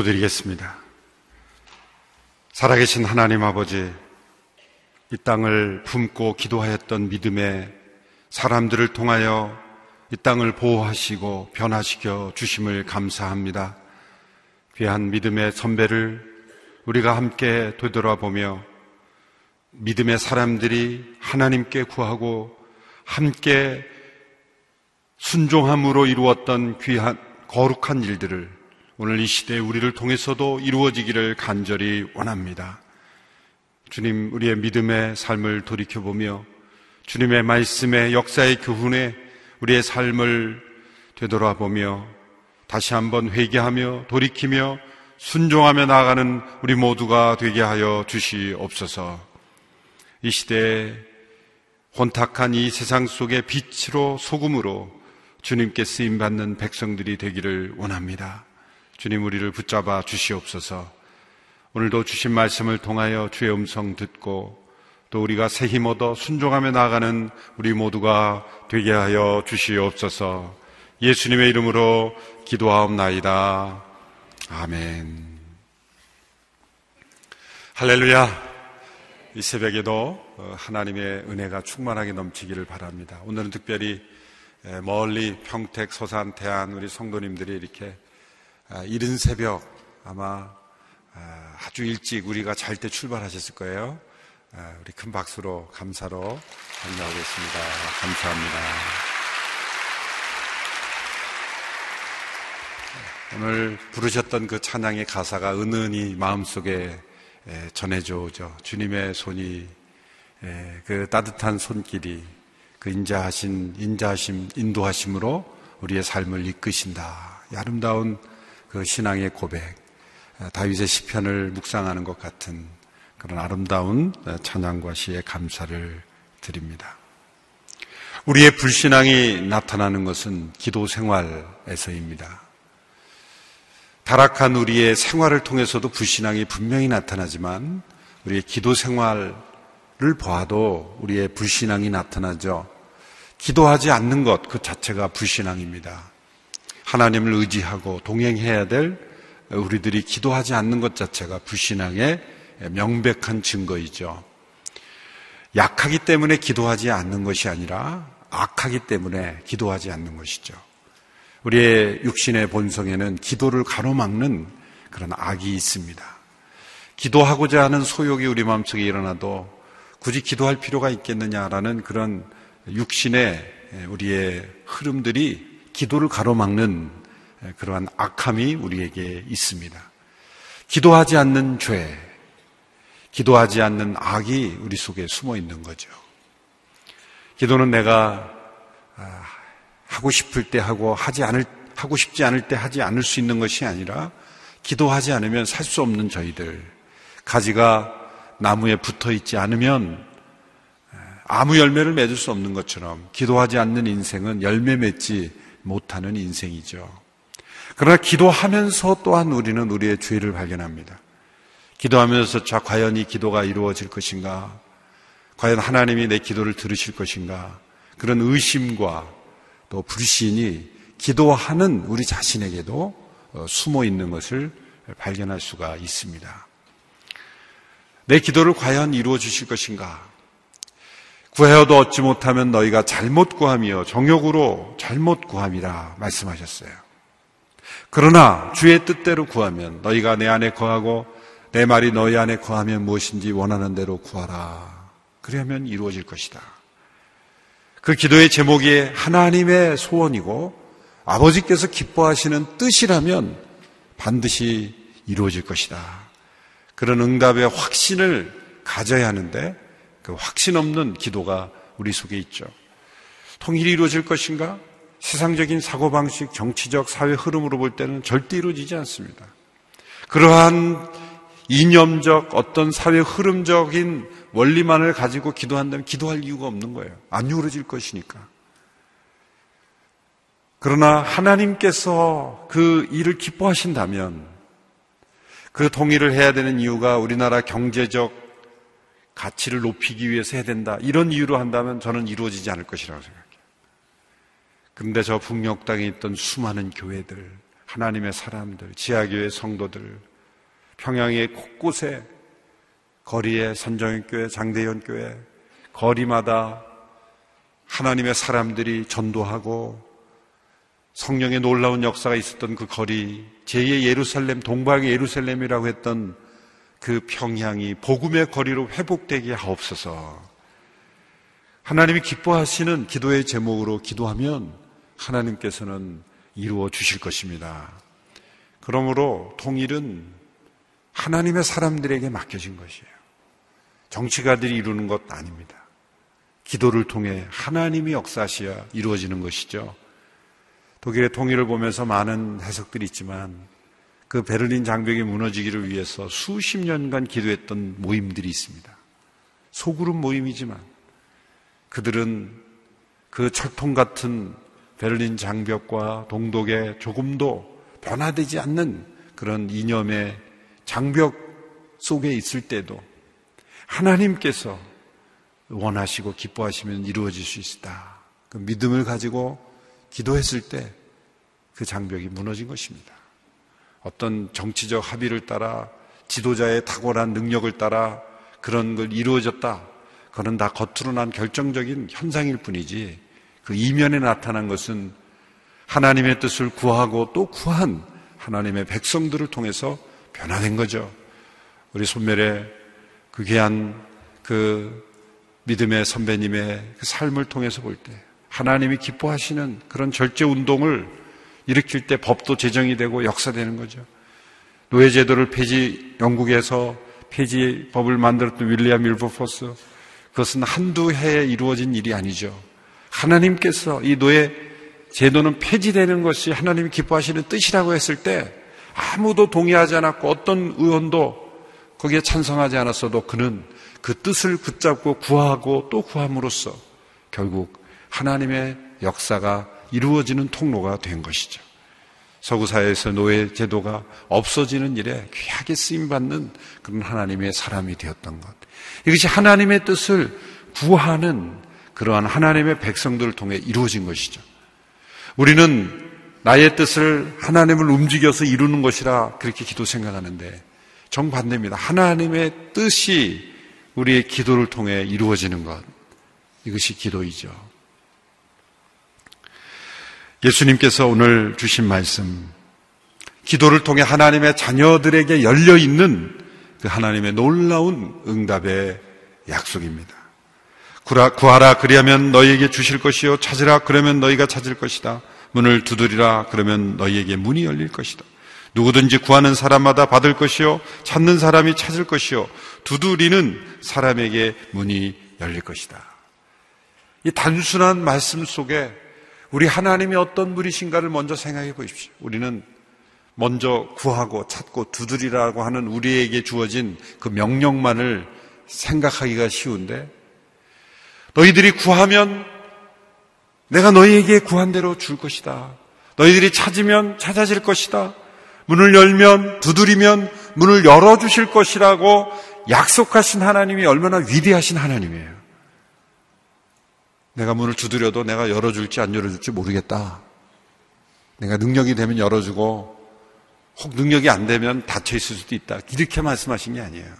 기도드리겠습니다. 살아계신 하나님 아버지, 이 땅을 품고 기도하였던 믿음의 사람들을 통하여 이 땅을 보호하시고 변화시켜 주심을 감사합니다. 귀한 믿음의 선배를 우리가 함께 되돌아보며 믿음의 사람들이 하나님께 구하고 함께 순종함으로 이루었던 귀한 거룩한 일들을 오늘 이 시대에 우리를 통해서도 이루어지기를 간절히 원합니다. 주님, 우리의 믿음의 삶을 돌이켜보며 주님의 말씀의 역사의 교훈에 우리의 삶을 되돌아보며 다시 한번 회개하며 돌이키며 순종하며 나아가는 우리 모두가 되게 하여 주시옵소서. 이 시대에 혼탁한 이 세상 속의 빛으로 소금으로 주님께 쓰임 받는 백성들이 되기를 원합니다. 주님 우리를 붙잡아 주시옵소서. 오늘도 주신 말씀을 통하여 주의 음성 듣고 또 우리가 새 힘 얻어 순종하며 나아가는 우리 모두가 되게 하여 주시옵소서. 예수님의 이름으로 기도하옵나이다. 아멘. 할렐루야. 이 새벽에도 어, 하나님의 은혜가 충만하게 넘치기를 바랍니다. 오늘은 특별히 멀리 평택, 서산, 대안 우리 성도님들이 이렇게 아, 이른 새벽 아마 아, 아주 일찍 우리가 잘 때 출발하셨을 거예요. 아, 우리 큰 박수로 감사로 감사하겠습니다. 감사합니다. 오늘 부르셨던 그 찬양의 가사가 은은히 마음속에 전해져 오죠. 주님의 손이 그 따뜻한 손길이 그 인자하신 인자하심 인도하심으로 우리의 삶을 이끄신다. 아름다운 그 신앙의 고백, 어, 다윗의 시편을 묵상하는 것 같은 그런 아름다운 어, 찬양과 시의 감사를 드립니다. 우리의 불신앙이 나타나는 것은 기도 생활에서입니다. 타락한 우리의 생활을 통해서도 불신앙이 분명히 나타나지만 우리의 기도 생활을 보아도 우리의 불신앙이 나타나죠. 기도하지 않는 것 그 자체가 불신앙입니다. 하나님을 의지하고 동행해야 될 우리들이 기도하지 않는 것 자체가 불신앙의 명백한 증거이죠. 약하기 때문에 기도하지 않는 것이 아니라 악하기 때문에 기도하지 않는 것이죠. 우리의 육신의 본성에는 기도를 가로막는 그런 악이 있습니다. 기도하고자 하는 소욕이 우리 마음속에 일어나도 굳이 기도할 필요가 있겠느냐라는 그런 육신의 우리의 흐름들이 기도를 가로막는 그러한 악함이 우리에게 있습니다. 기도하지 않는 죄, 기도하지 않는 악이 우리 속에 숨어 있는 거죠. 기도는 내가 아, 하고 싶을 때 하고 하지 않을 하고 싶지 않을 때 하지 않을 수 있는 것이 아니라 기도하지 않으면 살 수 없는 저희들 가지가 나무에 붙어 있지 않으면 아무 열매를 맺을 수 없는 것처럼 기도하지 않는 인생은 열매 맺지 못하는 인생이죠. 그러나 기도하면서 또한 우리는 우리의 죄를 발견합니다. 기도하면서 자 과연 이 기도가 이루어질 것인가? 과연 하나님이 내 기도를 들으실 것인가? 그런 의심과 또 불신이 기도하는 우리 자신에게도 어, 숨어 있는 것을 발견할 수가 있습니다. 내 기도를 과연 이루어 주실 것인가? 구하여도 얻지 못하면 너희가 잘못 구함이요 정욕으로 잘못 구함이라 말씀하셨어요. 그러나 주의 뜻대로 구하면 너희가 내 안에 거하고 내 말이 너희 안에 거하면 무엇인지 원하는 대로 구하라. 그러면 이루어질 것이다. 그 기도의 제목이 하나님의 소원이고 아버지께서 기뻐하시는 뜻이라면 반드시 이루어질 것이다. 그런 응답의 확신을 가져야 하는데 그 확신 없는 기도가 우리 속에 있죠. 통일이 이루어질 것인가? 세상적인 사고방식, 정치적, 사회 흐름으로 볼 때는 절대 이루어지지 않습니다. 그러한 이념적 어떤 사회 흐름적인 원리만을 가지고 기도한다면 기도할 이유가 없는 거예요. 안 이루어질 것이니까. 그러나 하나님께서 그 일을 기뻐하신다면 그 통일을 해야 되는 이유가 우리나라 경제적 가치를 높이기 위해서 해야 된다. 이런 이유로 한다면 저는 이루어지지 않을 것이라고 생각해요. 그런데 저 북녘 땅에 있던 수많은 교회들, 하나님의 사람들, 지하교회 성도들, 평양의 곳곳에 거리에 선정교회, 장대현교회, 거리마다 하나님의 사람들이 전도하고 성령의 놀라운 역사가 있었던 그 거리, 제2의 예루살렘, 동방의 예루살렘이라고 했던 그 평양이 복음의 거리로 회복되게 하옵소서. 하나님이 기뻐하시는 기도의 제목으로 기도하면 하나님께서는 이루어 주실 것입니다. 그러므로 통일은 하나님의 사람들에게 맡겨진 것이에요. 정치가들이 이루는 것 아닙니다. 기도를 통해 하나님이 역사하셔야 이루어지는 것이죠. 독일의 통일을 보면서 많은 해석들이 있지만 그 베를린 장벽이 무너지기를 위해서 수십 년간 기도했던 모임들이 있습니다. 소그룹 모임이지만 그들은 그 철통 같은 베를린 장벽과 동독에 조금도 변화되지 않는 그런 이념의 장벽 속에 있을 때도 하나님께서 원하시고 기뻐하시면 이루어질 수 있다. 그 믿음을 가지고 기도했을 때 그 장벽이 무너진 것입니다. 어떤 정치적 합의를 따라 지도자의 탁월한 능력을 따라 그런 걸 이루어졌다. 그건 다 겉으로 난 결정적인 현상일 뿐이지 그 이면에 나타난 것은 하나님의 뜻을 구하고 또 구한 하나님의 백성들을 통해서 변화된 거죠. 우리 손멸의 그 귀한 그 믿음의 선배님의 그 삶을 통해서 볼 때 하나님이 기뻐하시는 그런 절제 운동을 일으킬 때 법도 제정이 되고 역사되는 거죠. 노예제도를 폐지, 영국에서 폐지법을 만들었던 윌리엄 밀버포스 그것은 한두 해에 이루어진 일이 아니죠. 하나님께서 이 노예 제도는 폐지되는 것이 하나님이 기뻐하시는 뜻이라고 했을 때 아무도 동의하지 않았고 어떤 의원도 거기에 찬성하지 않았어도 그는 그 뜻을 붙잡고 구하고 또 구함으로써 결국 하나님의 역사가 이루어지는 통로가 된 것이죠. 서구 사회에서 노예 제도가 없어지는 일에 귀하게 쓰임 받는 그런 하나님의 사람이 되었던 것. 이것이 하나님의 뜻을 구하는 그러한 하나님의 백성들을 통해 이루어진 것이죠. 우리는 나의 뜻을 하나님을 움직여서 이루는 것이라 그렇게 기도 생각하는데 정반대입니다. 하나님의 뜻이 우리의 기도를 통해 이루어지는 것. 이것이 기도이죠. 예수님께서 오늘 주신 말씀, 기도를 통해 하나님의 자녀들에게 열려 있는 그 하나님의 놀라운 응답의 약속입니다. 구하라 그리하면 너희에게 주실 것이요 찾으라 그러면 너희가 찾을 것이다. 문을 두드리라 그러면 너희에게 문이 열릴 것이다. 누구든지 구하는 사람마다 받을 것이요 찾는 사람이 찾을 것이요 두드리는 사람에게 문이 열릴 것이다. 이 단순한 말씀 속에 우리 하나님이 어떤 분이신가를 먼저 생각해 보십시오. 우리는 먼저 구하고 찾고 두드리라고 하는 우리에게 주어진 그 명령만을 생각하기가 쉬운데 너희들이 구하면 내가 너희에게 구한 대로 줄 것이다. 너희들이 찾으면 찾아질 것이다. 문을 열면 두드리면 문을 열어 주실 것이라고 약속하신 하나님이 얼마나 위대하신 하나님이에요. 내가 문을 두드려도 내가 열어줄지 안 열어줄지 모르겠다. 내가 능력이 되면 열어주고 혹 능력이 안 되면 닫혀 있을 수도 있다. 이렇게 말씀하신 게 아니에요.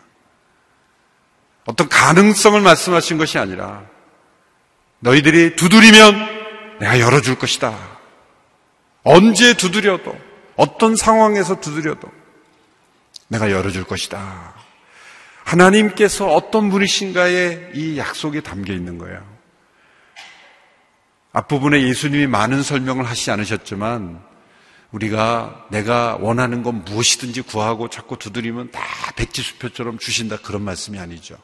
어떤 가능성을 말씀하신 것이 아니라 너희들이 두드리면 내가 열어줄 것이다. 언제 두드려도 어떤 상황에서 두드려도 내가 열어줄 것이다. 하나님께서 어떤 분이신가에 이 약속이 담겨 있는 거예요. 앞부분에 예수님이 많은 설명을 하시지 않으셨지만 우리가 내가 원하는 건 무엇이든지 구하고 자꾸 두드리면 다 백지수표처럼 주신다 그런 말씀이 아니죠.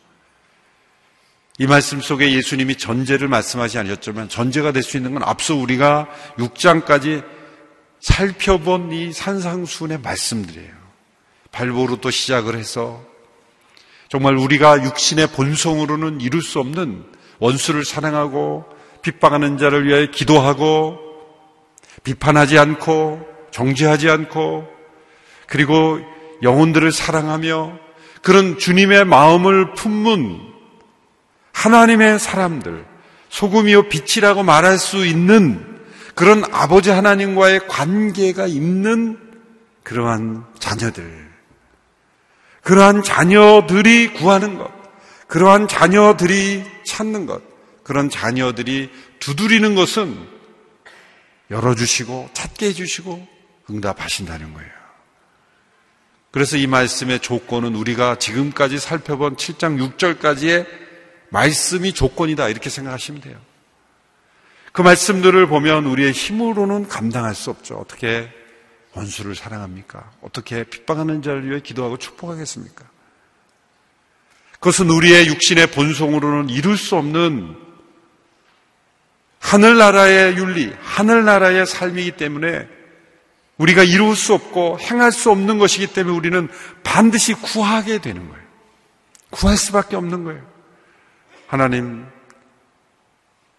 이 말씀 속에 예수님이 전제를 말씀하지 않으셨지만 전제가 될 수 있는 건 앞서 우리가 6장까지 살펴본 이 산상순의 말씀들이에요. 발보로도 시작을 해서 정말 우리가 육신의 본성으로는 이룰 수 없는 원수를 사랑하고 핍박하는 자를 위하여 기도하고 비판하지 않고 정죄하지 않고 그리고 영혼들을 사랑하며 그런 주님의 마음을 품는 하나님의 사람들, 소금이요 빛이라고 말할 수 있는 그런 아버지 하나님과의 관계가 있는 그러한 자녀들, 그러한 자녀들이 구하는 것, 그러한 자녀들이 찾는 것, 그런 자녀들이 두드리는 것은 열어주시고 찾게 해주시고 응답하신다는 거예요. 그래서 이 말씀의 조건은 우리가 지금까지 살펴본 7장 6절까지의 말씀이 조건이다 이렇게 생각하시면 돼요. 그 말씀들을 보면 우리의 힘으로는 감당할 수 없죠. 어떻게 원수를 사랑합니까? 어떻게 핍박하는 자를 위해 기도하고 축복하겠습니까? 그것은 우리의 육신의 본성으로는 이룰 수 없는 하늘나라의 윤리, 하늘나라의 삶이기 때문에 우리가 이룰 수 없고 행할 수 없는 것이기 때문에 우리는 반드시 구하게 되는 거예요. 구할 수밖에 없는 거예요. 하나님,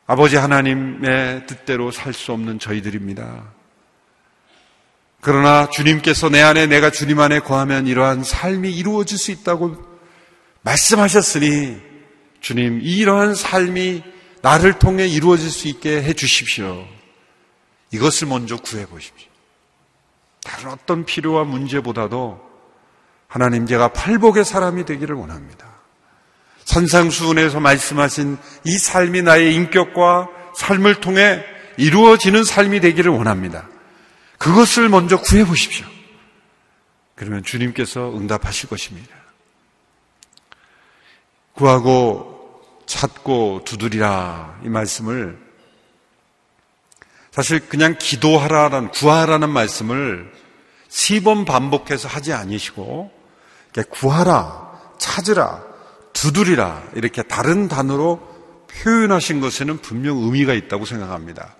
아버지 하나님의 뜻대로 살 수 없는 저희들입니다. 그러나 주님께서 내 안에 내가 주님 안에 거하면 이러한 삶이 이루어질 수 있다고 말씀하셨으니 주님 이러한 삶이 나를 통해 이루어질 수 있게 해 주십시오. 이것을 먼저 구해 보십시오. 다른 어떤 필요와 문제보다도 하나님 제가 팔복의 사람이 되기를 원합니다. 산상수훈에서 말씀하신 이 삶이 나의 인격과 삶을 통해 이루어지는 삶이 되기를 원합니다. 그것을 먼저 구해 보십시오. 그러면 주님께서 응답하실 것입니다. 구하고 찾고 두드리라 이 말씀을 사실 그냥 기도하라는 구하라는 말씀을 세 번 반복해서 하지 아니시고 구하라, 찾으라, 두드리라 이렇게 다른 단어로 표현하신 것에는 분명 의미가 있다고 생각합니다.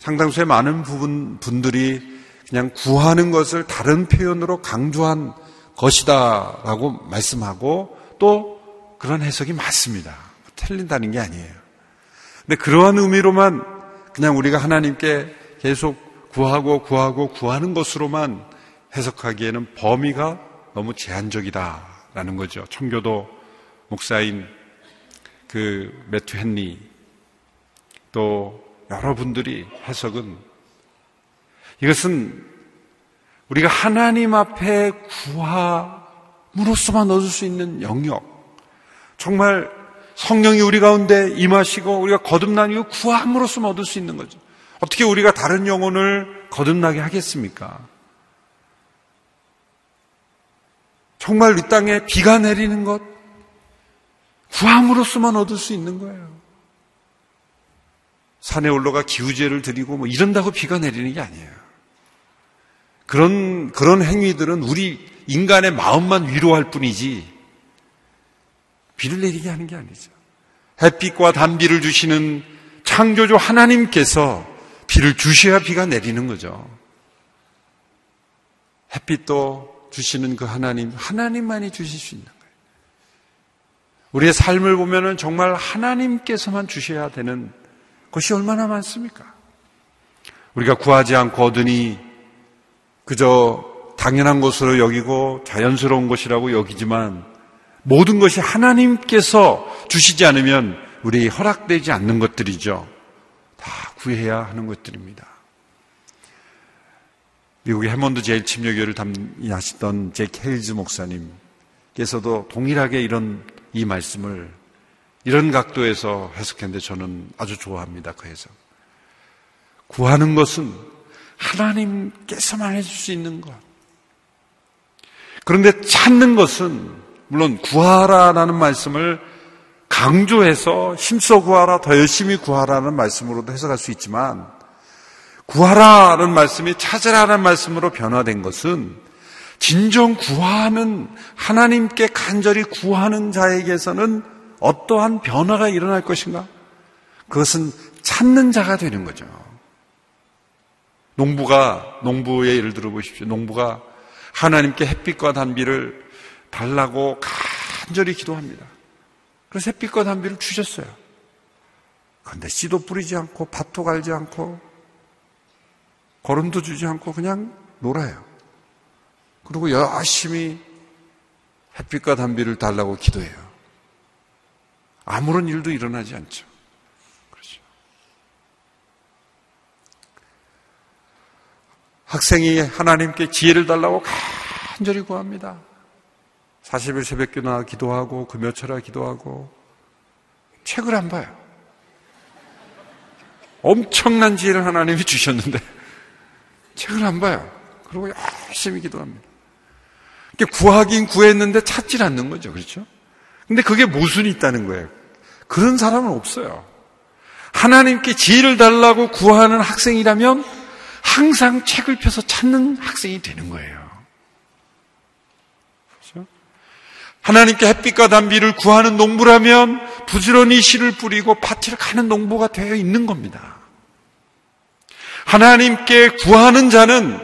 상당수의 많은 부분 분들이 그냥 구하는 것을 다른 표현으로 강조한 것이다라고 말씀하고 또 그런 해석이 맞습니다. 틀린다는 게 아니에요. 근데 그러한 의미로만 그냥 우리가 하나님께 계속 구하고 구하고 구하는 것으로만 해석하기에는 범위가 너무 제한적이다라는 거죠. 청교도 목사인 그 매튜 헨리 또 여러분들이 해석은 이것은 우리가 하나님 앞에 구함으로써만 얻을 수 있는 영역. 정말 성령이 우리 가운데 임하시고 우리가 거듭난 이후 구함으로써만 얻을 수 있는 거죠. 어떻게 우리가 다른 영혼을 거듭나게 하겠습니까? 정말 이 땅에 비가 내리는 것, 구함으로써만 얻을 수 있는 거예요. 산에 올라가 기우제를 드리고 뭐 이런다고 비가 내리는 게 아니에요. 그런, 그런 행위들은 우리 인간의 마음만 위로할 뿐이지 비를 내리게 하는 게 아니죠. 햇빛과 단비를 주시는 창조주 하나님께서 비를 주셔야 비가 내리는 거죠. 햇빛도 주시는 그 하나님, 하나님만이 주실 수 있는 거예요. 우리의 삶을 보면은 정말 하나님께서만 주셔야 되는 것이 얼마나 많습니까? 우리가 구하지 않고 얻으니 그저 당연한 것으로 여기고 자연스러운 것이라고 여기지만 모든 것이 하나님께서 주시지 않으면 우리 허락되지 않는 것들이죠. 다 구해야 하는 것들입니다. 미국의 해몬드 제일 침례교를 담임하시던 제 케일즈 목사님께서도 동일하게 이런 이 말씀을 이런 각도에서 해석했는데 저는 아주 좋아합니다. 그 해석. 구하는 것은 하나님께서만 해줄 수 있는 것. 그런데 찾는 것은 물론 구하라라는 말씀을 강조해서 힘써 구하라, 더 열심히 구하라는 말씀으로도 해석할 수 있지만 구하라는 말씀이 찾으라는 말씀으로 변화된 것은 진정 구하는 하나님께 간절히 구하는 자에게서는 어떠한 변화가 일어날 것인가? 그것은 찾는 자가 되는 거죠. 농부가, 농부의 예를 들어 보십시오. 농부가 하나님께 햇빛과 단비를 달라고 간절히 기도합니다. 그래서 햇빛과 단비를 주셨어요. 그런데 씨도 뿌리지 않고 밭도 갈지 않고 거름도 주지 않고 그냥 놀아요. 그리고 열심히 햇빛과 단비를 달라고 기도해요. 아무런 일도 일어나지 않죠. 그렇죠. 학생이 하나님께 지혜를 달라고 간절히 구합니다. 40일 새벽기나 기도하고 금요철화 기도하고 책을 안 봐요. 엄청난 지혜를 하나님이 주셨는데 책을 안 봐요. 그리고 열심히 기도합니다. 구하긴 구했는데 찾질 않는 거죠. 그렇죠? 근데 그게 모순이 있다는 거예요. 그런 사람은 없어요. 하나님께 지혜를 달라고 구하는 학생이라면 항상 책을 펴서 찾는 학생이 되는 거예요. 그렇죠? 하나님께 햇빛과 단비를 구하는 농부라면 부지런히 씨를 뿌리고 밭을 가는 농부가 되어 있는 겁니다. 하나님께 구하는 자는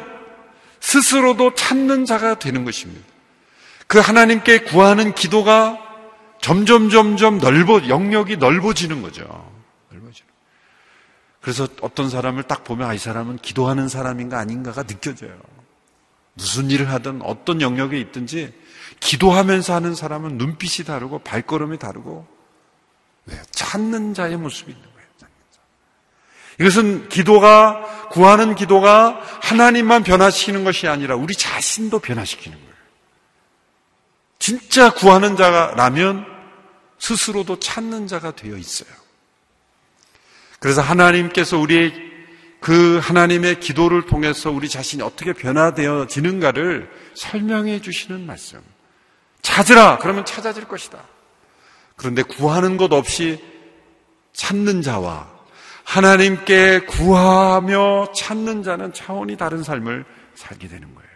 스스로도 찾는 자가 되는 것입니다. 그 하나님께 구하는 기도가 점점 점점 넓어 영역이 넓어지는 거죠. 넓어지는. 그래서 어떤 사람을 딱 보면 아, 이 사람은 기도하는 사람인가 아닌가가 느껴져요. 무슨 일을 하든 어떤 영역에 있든지 기도하면서 하는 사람은 눈빛이 다르고 발걸음이 다르고 왜 찾는 자의 모습이 있는 거예요. 이것은 기도가 구하는 기도가 하나님만 변화시키는 것이 아니라 우리 자신도 변화시키는 거예요. 진짜 구하는 자라면 스스로도 찾는 자가 되어 있어요. 그래서 하나님께서 우리의 그 하나님의 기도를 통해서 우리 자신이 어떻게 변화되어지는가를 설명해 주시는 말씀. 찾으라! 그러면 찾아질 것이다. 그런데 구하는 것 없이 찾는 자와 하나님께 구하며 찾는 자는 차원이 다른 삶을 살게 되는 거예요.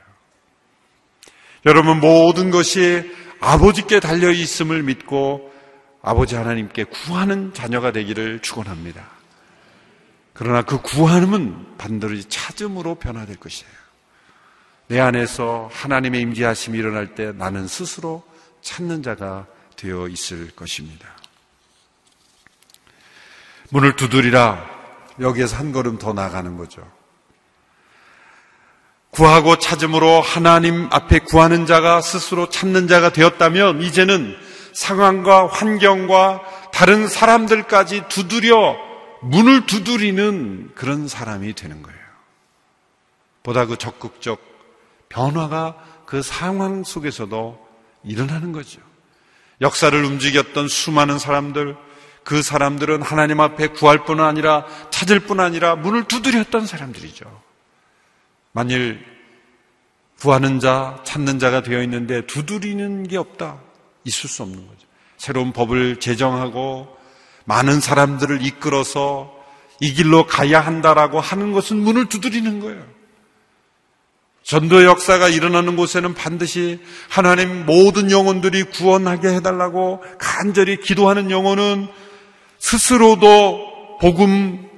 여러분 모든 것이 아버지께 달려 있음을 믿고 아버지 하나님께 구하는 자녀가 되기를 축원합니다. 그러나 그 구하는 반드시 찾음으로 변화될 것이에요. 내 안에서 하나님의 임재하심이 일어날 때 나는 스스로 찾는 자가 되어 있을 것입니다. 문을 두드리라 여기에서 한 걸음 더 나가는 거죠. 구하고 찾음으로 하나님 앞에 구하는 자가 스스로 찾는 자가 되었다면 이제는 상황과 환경과 다른 사람들까지 두드려 문을 두드리는 그런 사람이 되는 거예요. 보다 그 적극적 변화가 그 상황 속에서도 일어나는 거죠. 역사를 움직였던 수많은 사람들, 그 사람들은 하나님 앞에 구할 뿐 아니라 찾을 뿐 아니라 문을 두드렸던 사람들이죠. 만일 구하는 자, 찾는 자가 되어 있는데 두드리는 게 없다. 있을 수 없는 거죠. 새로운 법을 제정하고 많은 사람들을 이끌어서 이 길로 가야 한다라고 하는 것은 문을 두드리는 거예요. 전도 역사가 일어나는 곳에는 반드시 하나님 모든 영혼들이 구원하게 해달라고 간절히 기도하는 영혼은 스스로도 복음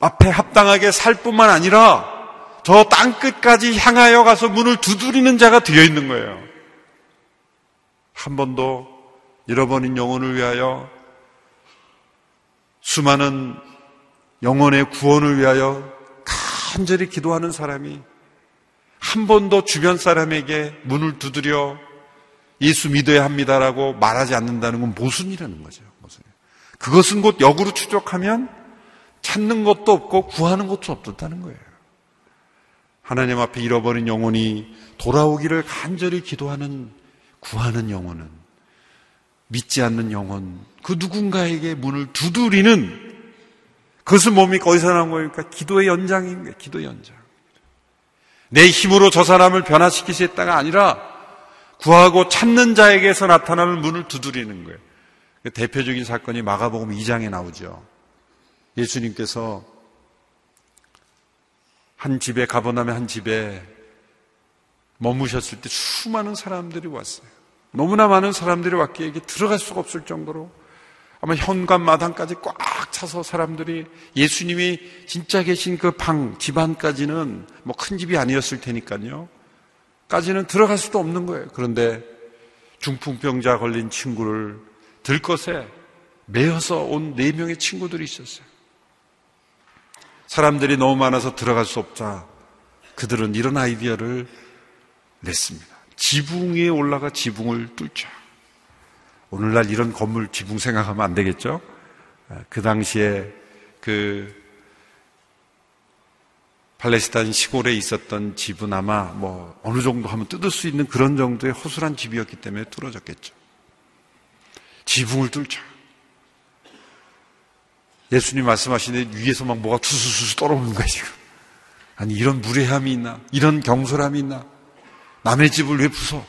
앞에 합당하게 살 뿐만 아니라 저 땅끝까지 향하여 가서 문을 두드리는 자가 되어 있는 거예요. 한 번도 잃어버린 영혼을 위하여 수많은 영혼의 구원을 위하여 간절히 기도하는 사람이 한 번도 주변 사람에게 문을 두드려 예수 믿어야 합니다라고 말하지 않는다는 건 모순이라는 거죠. 모순. 그것은 곧 역으로 추적하면 찾는 것도 없고 구하는 것도 없었다는 거예요. 하나님 앞에 잃어버린 영혼이 돌아오기를 간절히 기도하는 구하는 영혼은 믿지 않는 영혼 그 누군가에게 문을 두드리는 그것은 뭡니까? 어디서 나온 거니까 기도의 연장인 거예요. 기도의 연장. 내 힘으로 저 사람을 변화시키시겠다가 아니라 구하고 찾는 자에게서 나타나는 문을 두드리는 거예요. 그 대표적인 사건이 마가복음 2장에 나오죠. 예수님께서 한 집에 가보나면 한 집에 머무셨을 때 수많은 사람들이 왔어요. 너무나 많은 사람들이 왔기에 들어갈 수가 없을 정도로 아마 현관 마당까지 꽉 차서 사람들이 예수님이 진짜 계신 그 방, 집안까지는 뭐 큰 집이 아니었을 테니까요. 까지는 들어갈 수도 없는 거예요. 그런데 중풍병자 걸린 친구를 들것에 매어서 온 네 명의 친구들이 있었어요. 사람들이 너무 많아서 들어갈 수 없자 그들은 이런 아이디어를 냈습니다. 지붕 위에 올라가 지붕을 뚫자. 오늘날 이런 건물 지붕 생각하면 안 되겠죠? 그 당시에 그 팔레스타인 시골에 있었던 집은 아마 뭐 어느 정도 하면 뜯을 수 있는 그런 정도의 허술한 집이었기 때문에 뚫어졌겠죠. 지붕을 뚫죠. 예수님 말씀하시는데 위에서 막 뭐가 투수수수 떨어오는 거야, 지금. 아니, 이런 무례함이 있나? 이런 경솔함이 있나? 남의 집을 왜 부숴?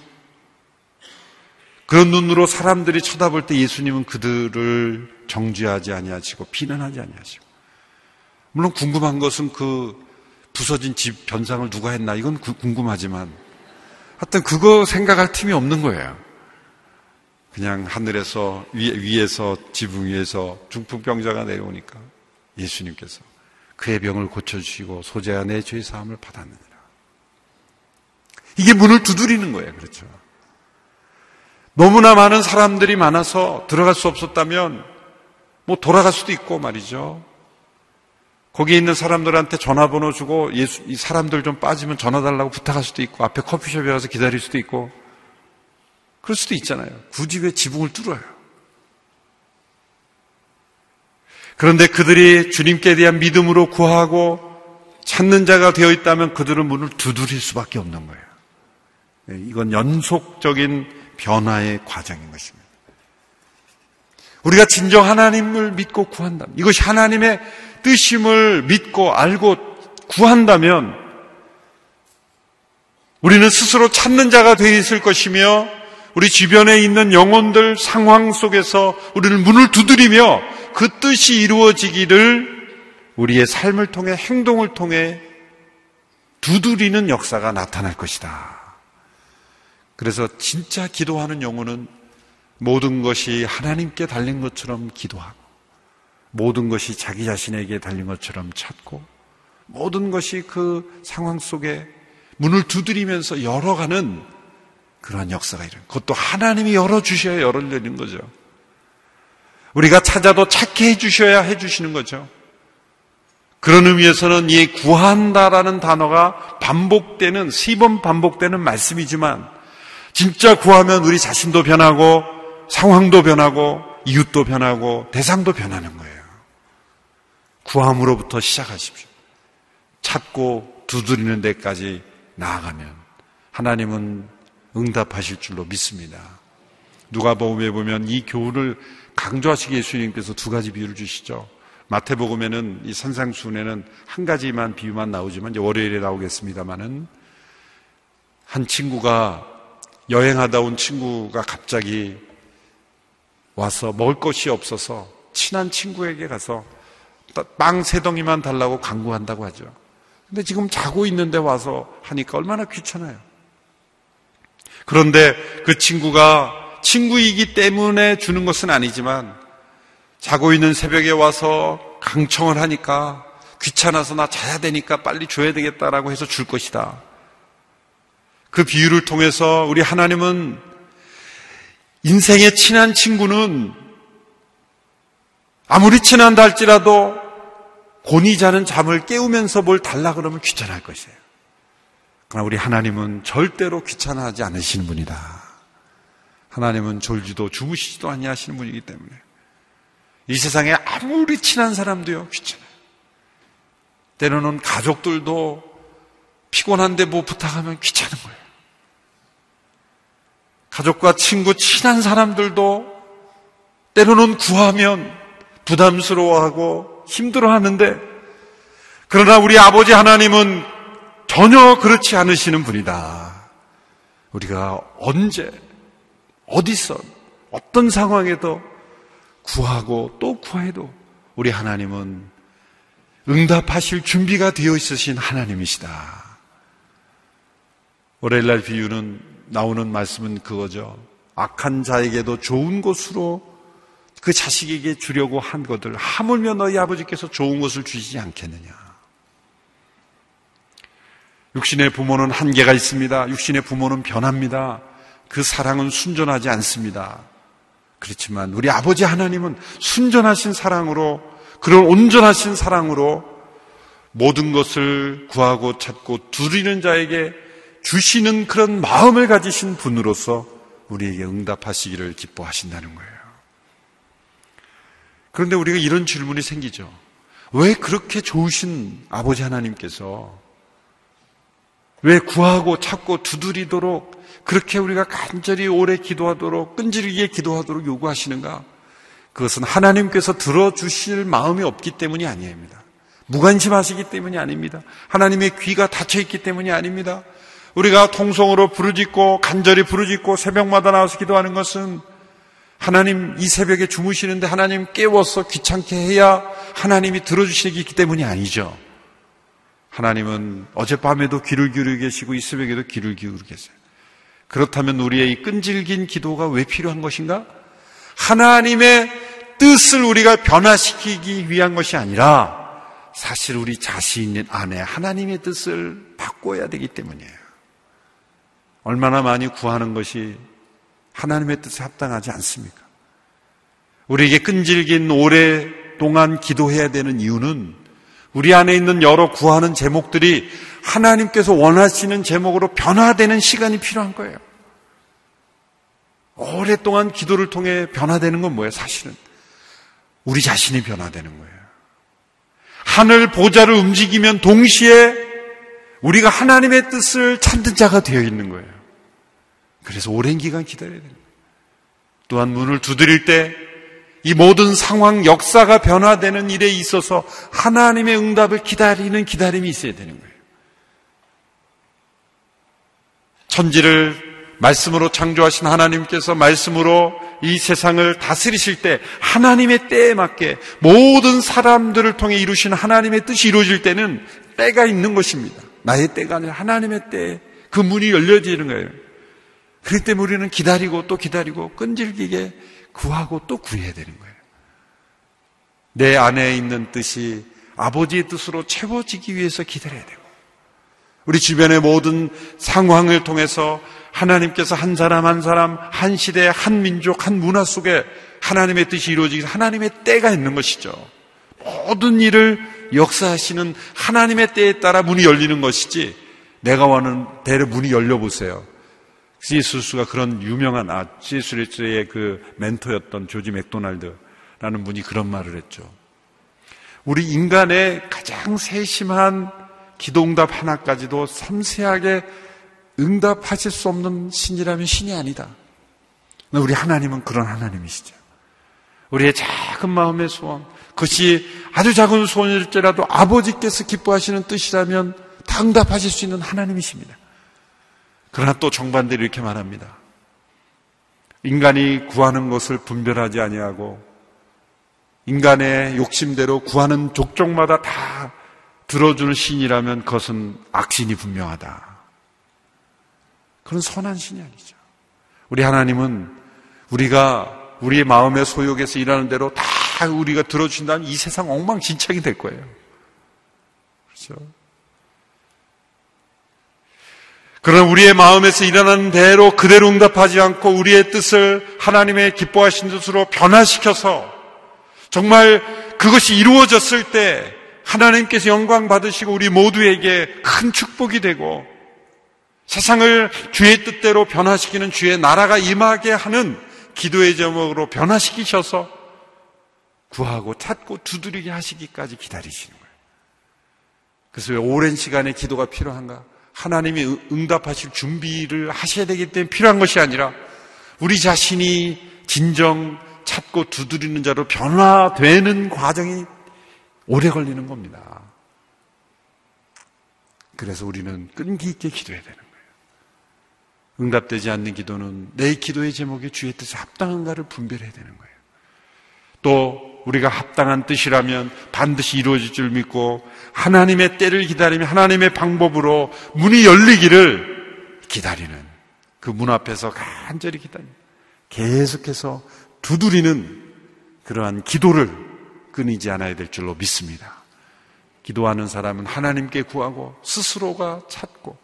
그런 눈으로 사람들이 쳐다볼 때 예수님은 그들을 정죄하지 아니하시고 비난하지 아니하시고 물론 궁금한 것은 그 부서진 집 변상을 누가 했나 이건 궁금하지만 하여튼 그거 생각할 틈이 없는 거예요. 그냥 하늘에서 위, 에서 지붕 위에서 중풍병자가 내려오니까 예수님께서 그의 병을 고쳐주시고 소재와 내 죄의 사함을 받았느니라. 이게 문을 두드리는 거예요. 그렇죠. 너무나 많은 사람들이 많아서 들어갈 수 없었다면 뭐 돌아갈 수도 있고 말이죠. 거기 있는 사람들한테 전화번호 주고 예수, 이 사람들 좀 빠지면 전화 달라고 부탁할 수도 있고 앞에 커피숍에 가서 기다릴 수도 있고 그럴 수도 있잖아요. 굳이 왜 지붕을 뚫어요? 그런데 그들이 주님께 대한 믿음으로 구하고 찾는 자가 되어 있다면 그들은 문을 두드릴 수밖에 없는 거예요. 네, 이건 연속적인 변화의 과정인 것입니다. 우리가 진정 하나님을 믿고 구한다면, 이것이 하나님의 뜻임을 믿고 알고 구한다면, 우리는 스스로 찾는 자가 되어 있을 것이며, 우리 주변에 있는 영혼들 상황 속에서 우리는 문을 두드리며 그 뜻이 이루어지기를 우리의 삶을 통해 행동을 통해 두드리는 역사가 나타날 것이다. 그래서 진짜 기도하는 영혼은 모든 것이 하나님께 달린 것처럼 기도하고 모든 것이 자기 자신에게 달린 것처럼 찾고 모든 것이 그 상황 속에 문을 두드리면서 열어가는 그러한 역사가 이런 그것도 하나님이 열어주셔야 열어내는 거죠. 우리가 찾아도 찾게 해주셔야 해주시는 거죠. 그런 의미에서는 이 구한다라는 단어가 반복되는, 세 번 반복되는 말씀이지만, 진짜 구하면 우리 자신도 변하고, 상황도 변하고, 이웃도 변하고, 대상도 변하는 거예요. 구함으로부터 시작하십시오. 찾고 두드리는 데까지 나아가면, 하나님은 응답하실 줄로 믿습니다. 누가 보험에 보면 이 교훈을 강조하시기 예수님께서 두 가지 비유를 주시죠. 마태복음에는 이 산상순에는 한 가지만 비유만 나오지만 이제 월요일에 나오겠습니다만은 한 친구가 여행하다 온 친구가 갑자기 와서 먹을 것이 없어서 친한 친구에게 가서 빵 세 덩이만 달라고 강구한다고 하죠. 근데 지금 자고 있는데 와서 하니까 얼마나 귀찮아요. 그런데 그 친구가 친구이기 때문에 주는 것은 아니지만 자고 있는 새벽에 와서 강청을 하니까 귀찮아서 나 자야 되니까 빨리 줘야 되겠다라고 해서 줄 것이다. 그 비유를 통해서 우리 하나님은 인생의 친한 친구는 아무리 친한다 할지라도 곤히 자는 잠을 깨우면서 뭘 달라 그러면 귀찮아할 것이에요. 그러나 우리 하나님은 절대로 귀찮아하지 않으시는 분이다. 하나님은 졸지도 주무시지도 아니하시는 분이기 때문에 이 세상에 아무리 친한 사람도요 귀찮아요. 때로는 가족들도 피곤한데 뭐 부탁하면 귀찮은 거예요. 가족과 친구 친한 사람들도 때로는 구하면 부담스러워하고 힘들어하는데 그러나 우리 아버지 하나님은 전혀 그렇지 않으시는 분이다. 우리가 언제, 어디서, 어떤 상황에도 구하고 또 구해도 우리 하나님은 응답하실 준비가 되어 있으신 하나님이시다. 월요일날 비유는 나오는 말씀은 그거죠. 악한 자에게도 좋은 것으로 그 자식에게 주려고 한 것들 하물며 너희 아버지께서 좋은 것을 주시지 않겠느냐. 육신의 부모는 한계가 있습니다. 육신의 부모는 변합니다. 그 사랑은 순전하지 않습니다. 그렇지만 우리 아버지 하나님은 순전하신 사랑으로 그런 온전하신 사랑으로 모든 것을 구하고 찾고 두리는 자에게 주시는 그런 마음을 가지신 분으로서 우리에게 응답하시기를 기뻐하신다는 거예요. 그런데 우리가 이런 질문이 생기죠. 왜 그렇게 좋으신 아버지 하나님께서 왜 구하고 찾고 두드리도록 그렇게 우리가 간절히 오래 기도하도록 끈질기게 기도하도록 요구하시는가? 그것은 하나님께서 들어주실 마음이 없기 때문이 아니입니다. 무관심하시기 때문이 아닙니다. 하나님의 귀가 닫혀 있기 때문이 아닙니다. 우리가 통성으로 부르짖고 간절히 부르짖고 새벽마다 나와서 기도하는 것은 하나님 이 새벽에 주무시는데 하나님 깨워서 귀찮게 해야 하나님이 들어주시기 때문이 아니죠. 하나님은 어젯밤에도 귀를 기울여 계시고 이 새벽에도 귀를 기울여 계세요. 그렇다면 우리의 이 끈질긴 기도가 왜 필요한 것인가? 하나님의 뜻을 우리가 변화시키기 위한 것이 아니라 사실 우리 자신 안에 하나님의 뜻을 바꿔야 되기 때문이에요. 얼마나 많이 구하는 것이 하나님의 뜻에 합당하지 않습니까? 우리에게 끈질긴 오랫동안 기도해야 되는 이유는 우리 안에 있는 여러 구하는 제목들이 하나님께서 원하시는 제목으로 변화되는 시간이 필요한 거예요. 오랫동안 기도를 통해 변화되는 건 뭐예요? 사실은 우리 자신이 변화되는 거예요. 하늘 보좌를 움직이면 동시에 우리가 하나님의 뜻을 찾는 자가 되어 있는 거예요. 그래서 오랜 기간 기다려야 됩니다. 또한 문을 두드릴 때 이 모든 상황, 역사가 변화되는 일에 있어서 하나님의 응답을 기다리는 기다림이 있어야 되는 거예요. 천지를 말씀으로 창조하신 하나님께서 말씀으로 이 세상을 다스리실 때 하나님의 때에 맞게 모든 사람들을 통해 이루신 하나님의 뜻이 이루어질 때는 때가 있는 것입니다. 나의 때가 아니라 하나님의 때에 그 문이 열려지는 거예요. 그렇기 때문에 우리는 기다리고 또 기다리고 끈질기게 구하고 또 구해야 되는 거예요. 내 안에 있는 뜻이 아버지의 뜻으로 채워지기 위해서 기다려야 되고, 우리 주변의 모든 상황을 통해서 하나님께서 한 사람 한 사람, 한 시대, 한 민족, 한 문화 속에 하나님의 뜻이 이루어지기 위해서 하나님의 때가 있는 것이죠. 모든 일을 역사하시는 하나님의 때에 따라 문이 열리는 것이지, 내가 원하는 대로 문이 열려보세요. C.S. 루이스가 그런 유명한 아 C.S. 루이스의 그 멘토였던 조지 맥도날드라는 분이 그런 말을 했죠. 우리 인간의 가장 세심한 기도응답 하나까지도 섬세하게 응답하실 수 없는 신이라면 신이 아니다. 우리 하나님은 그런 하나님이시죠. 우리의 작은 마음의 소원, 그것이 아주 작은 소원일지라도 아버지께서 기뻐하시는 뜻이라면 다 응답하실 수 있는 하나님이십니다. 그러나 또 정반대로 이렇게 말합니다. 인간이 구하는 것을 분별하지 아니하고 인간의 욕심대로 구하는 족족마다 다 들어주는 신이라면 그것은 악신이 분명하다. 그런 선한 신이 아니죠. 우리 하나님은 우리가 우리의 마음의 소욕에서 일하는 대로 다 우리가 들어주신다면 이 세상 엉망진창이 될 거예요. 그렇죠? 그런 우리의 마음에서 일어나는 대로 그대로 응답하지 않고 우리의 뜻을 하나님의 기뻐하신 뜻으로 변화시켜서 정말 그것이 이루어졌을 때 하나님께서 영광 받으시고 우리 모두에게 큰 축복이 되고 세상을 주의 뜻대로 변화시키는 주의 나라가 임하게 하는 기도의 제목으로 변화시키셔서 구하고 찾고 두드리게 하시기까지 기다리시는 거예요. 그래서 왜 오랜 시간의 기도가 필요한가? 하나님이 응답하실 준비를 하셔야 되기 때문에 필요한 것이 아니라 우리 자신이 진정 찾고 두드리는 자로 변화되는 과정이 오래 걸리는 겁니다. 그래서 우리는 끈기 있게 기도해야 되는 거예요. 응답되지 않는 기도는 내 기도의 제목이 주의 뜻에 합당한가를 분별해야 되는 거예요. 또 우리가 합당한 뜻이라면 반드시 이루어질 줄 믿고 하나님의 때를 기다리며 하나님의 방법으로 문이 열리기를 기다리는 그 문 앞에서 간절히 기다리는 계속해서 두드리는 그러한 기도를 끊이지 않아야 될 줄로 믿습니다. 기도하는 사람은 하나님께 구하고 스스로가 찾고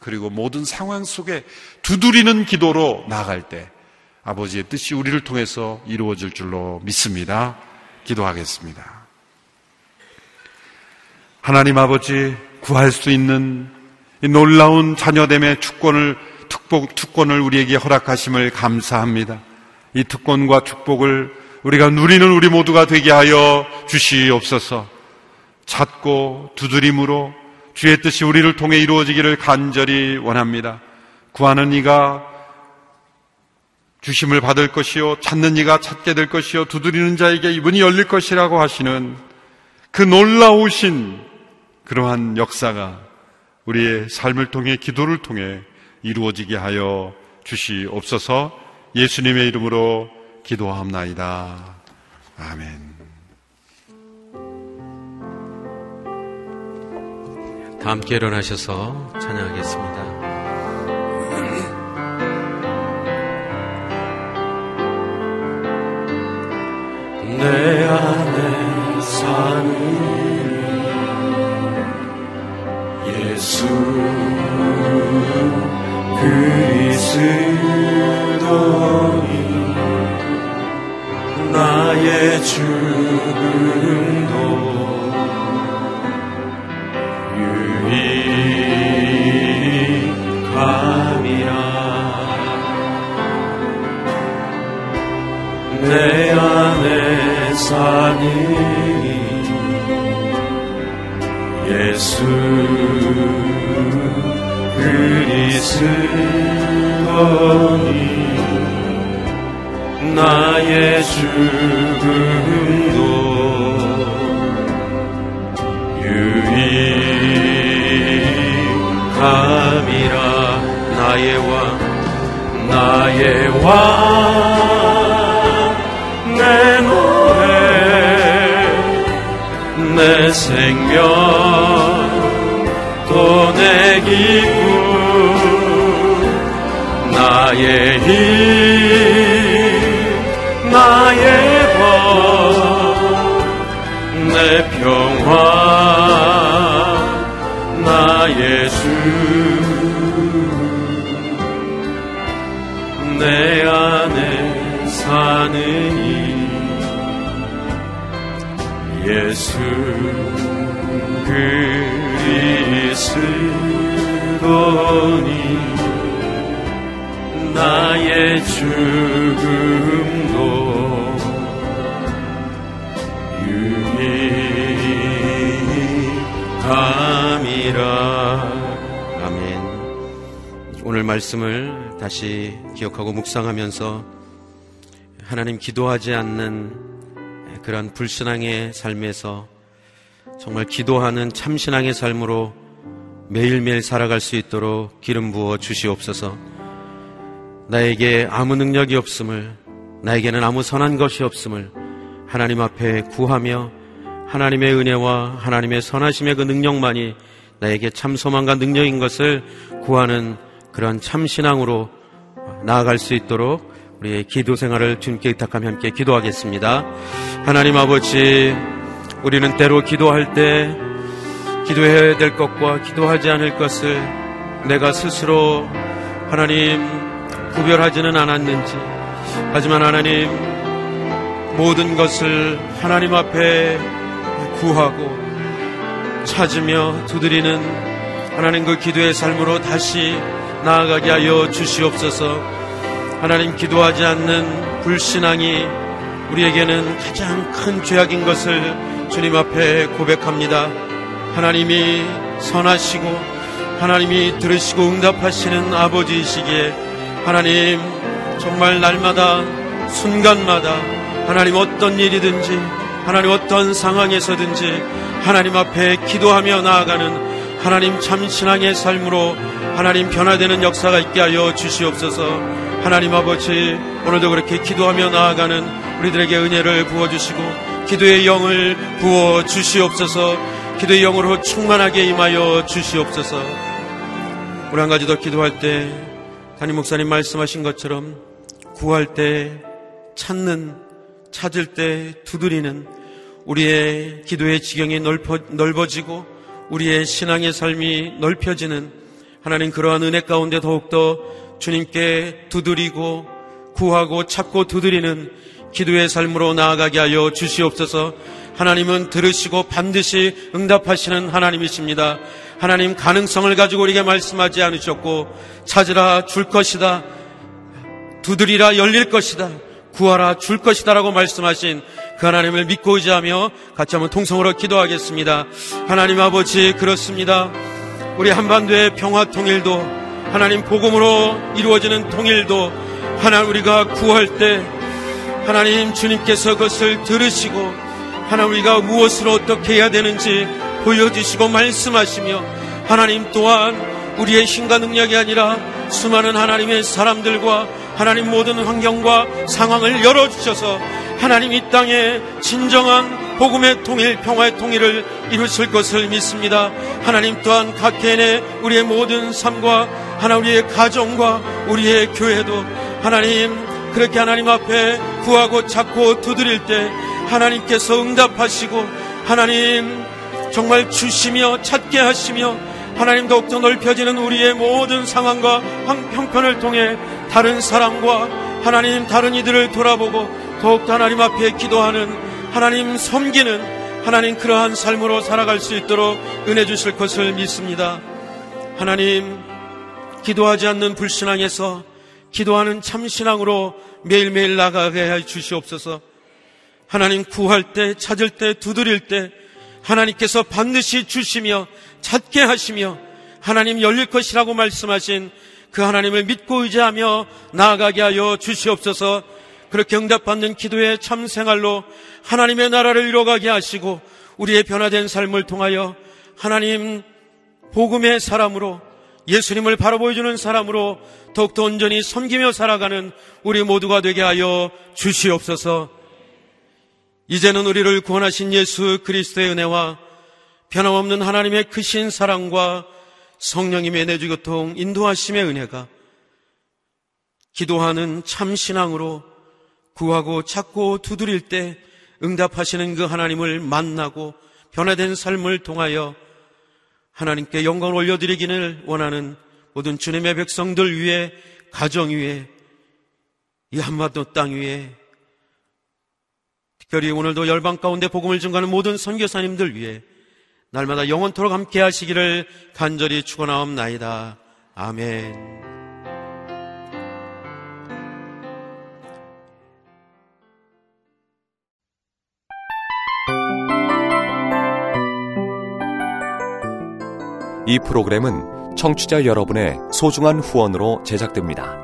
그리고 모든 상황 속에 두드리는 기도로 나아갈 때 아버지의 뜻이 우리를 통해서 이루어질 줄로 믿습니다. 기도하겠습니다. 하나님 아버지 구할 수 있는 놀라운 자녀됨의 축권을 특복, 특권을 우리에게 허락하심을 감사합니다. 이 특권과 축복을 우리가 누리는 우리 모두가 되게 하여 주시옵소서. 찾고 두드림으로 주의 뜻이 우리를 통해 이루어지기를 간절히 원합니다. 구하는 이가 주심을 받을 것이요 찾는 이가 찾게 될 것이요 두드리는 자에게 이문이 열릴 것이라고 하시는 그 놀라우신 그러한 역사가 우리의 삶을 통해 기도를 통해 이루어지게 하여 주시옵소서 예수님의 이름으로 기도함나이다. 아멘. 다 함께 일어나셔서 찬양하겠습니다. 내 안에 사는 예수 그리스도니 나의 죽음도 내 안에 사는 예수 그리스도니. 나의 죽음도 유익함이라. 나의 왕 나의 왕 생명 또 내 기쁨 나의 힘 죽음도 유익함이라 아멘 오늘 말씀을 다시 기억하고 묵상하면서 하나님 기도하지 않는 그런 불신앙의 삶에서 정말 기도하는 참신앙의 삶으로 매일매일 살아갈 수 있도록 기름 부어 주시옵소서. 나에게 아무 능력이 없음을, 나에게는 아무 선한 것이 없음을 하나님 앞에 구하며 하나님의 은혜와 하나님의 선하심의 그 능력만이 나에게 참 소망과 능력인 것을 구하는 그런 참 신앙으로 나아갈 수 있도록 우리의 기도 생활을 주님께 의탁하며 함께 기도하겠습니다. 하나님 아버지, 우리는 때로 기도할 때 기도해야 될 것과 기도하지 않을 것을 내가 스스로 하나님 구별하지는 않았는지 하지만 하나님 모든 것을 하나님 앞에 구하고 찾으며 두드리는 하나님 그 기도의 삶으로 다시 나아가게 하여 주시옵소서 하나님 기도하지 않는 불신앙이 우리에게는 가장 큰 죄악인 것을 주님 앞에 고백합니다. 하나님이 선하시고 하나님이 들으시고 응답하시는 아버지이시기에 하나님 정말 날마다 순간마다 하나님 어떤 일이든지 하나님 어떤 상황에서든지 하나님 앞에 기도하며 나아가는 하나님 참 신앙의 삶으로 하나님 변화되는 역사가 있게 하여 주시옵소서. 하나님 아버지 오늘도 그렇게 기도하며 나아가는 우리들에게 은혜를 부어주시고 기도의 영을 부어 주시옵소서. 기도의 영으로 충만하게 임하여 주시옵소서. 우리 한 가지 더 기도할 때 담임 목사님 말씀하신 것처럼 구할 때 찾는 찾을 때 두드리는 우리의 기도의 지경이 넓어, 넓어 지고 우리의 신앙의 삶이 넓혀지는 하나님 그러한 은혜 가운데 더욱더 주님께 두드리고 구하고 찾고 두드리는 기도의 삶으로 나아가게 하여 주시옵소서 하나님은 들으시고 반드시 응답하시는 하나님이십니다. 하나님 가능성을 가지고 우리에게 말씀하지 않으셨고 찾으라 줄 것이다. 두드리라 열릴 것이다. 구하라 줄 것이다라고 말씀하신 그그 하나님을 믿고 의지하며 같이 한번 통성으로 기도하겠습니다. 하나님 아버지 그렇습니다. 우리 한반도의 평화 통일도 하나님 복음으로 이루어지는 통일도 하나님 우리가 구할 때 하나님 주님께서 그것을 들으시고 하나님 우리가 무엇을 어떻게 해야 되는지 보여주시고 말씀하시며 하나님 또한 우리의 힘과 능력이 아니라 수많은 하나님의 사람들과 하나님 모든 환경과 상황을 열어주셔서 하나님 이 땅에 진정한 복음의 통일, 평화의 통일을 이루실 것을 믿습니다. 하나님 또한 각 개인의 우리의 모든 삶과 하나 우리의 가정과 우리의 교회도 하나님 그렇게 하나님 앞에 구하고 찾고 두드릴 때 하나님께서 응답하시고 하나님 정말 주시며 찾게 하시며 하나님 더욱더 넓혀지는 우리의 모든 상황과 형편을 통해 다른 사람과 하나님 다른 이들을 돌아보고 더욱더 하나님 앞에 기도하는 하나님 섬기는 하나님 그러한 삶으로 살아갈 수 있도록 은혜 주실 것을 믿습니다. 하나님 기도하지 않는 불신앙에서 기도하는 참신앙으로 매일매일 나가게 해 주시옵소서. 하나님 구할 때, 찾을 때, 두드릴 때 하나님께서 반드시 주시며 찾게 하시며 하나님 열릴 것이라고 말씀하신 그 하나님을 믿고 의지하며 나아가게 하여 주시옵소서. 그렇게 응답받는 기도의 참 생활로 하나님의 나라를 이뤄가게 하시고 우리의 변화된 삶을 통하여 하나님 복음의 사람으로 예수님을 바로 보여주는 사람으로 더욱더 온전히 섬기며 살아가는 우리 모두가 되게 하여 주시옵소서 이제는 우리를 구원하신 예수 그리스도의 은혜와 변함없는 하나님의 크신 사랑과 성령님의 내주 교통 인도하심의 은혜가 기도하는 참 신앙으로 구하고 찾고 두드릴 때 응답하시는 그 하나님을 만나고 변화된 삶을 통하여 하나님께 영광을 올려드리기를 원하는 모든 주님의 백성들 위해 가정 위에 이 한반도 땅 위에 특별히 오늘도 열방 가운데 복음을 증가하는 모든 선교사님들 위해 날마다 영원토록 함께 하시기를 간절히 축원하옵나이다. 아멘. 이 프로그램은 청취자 여러분의 소중한 후원으로 제작됩니다.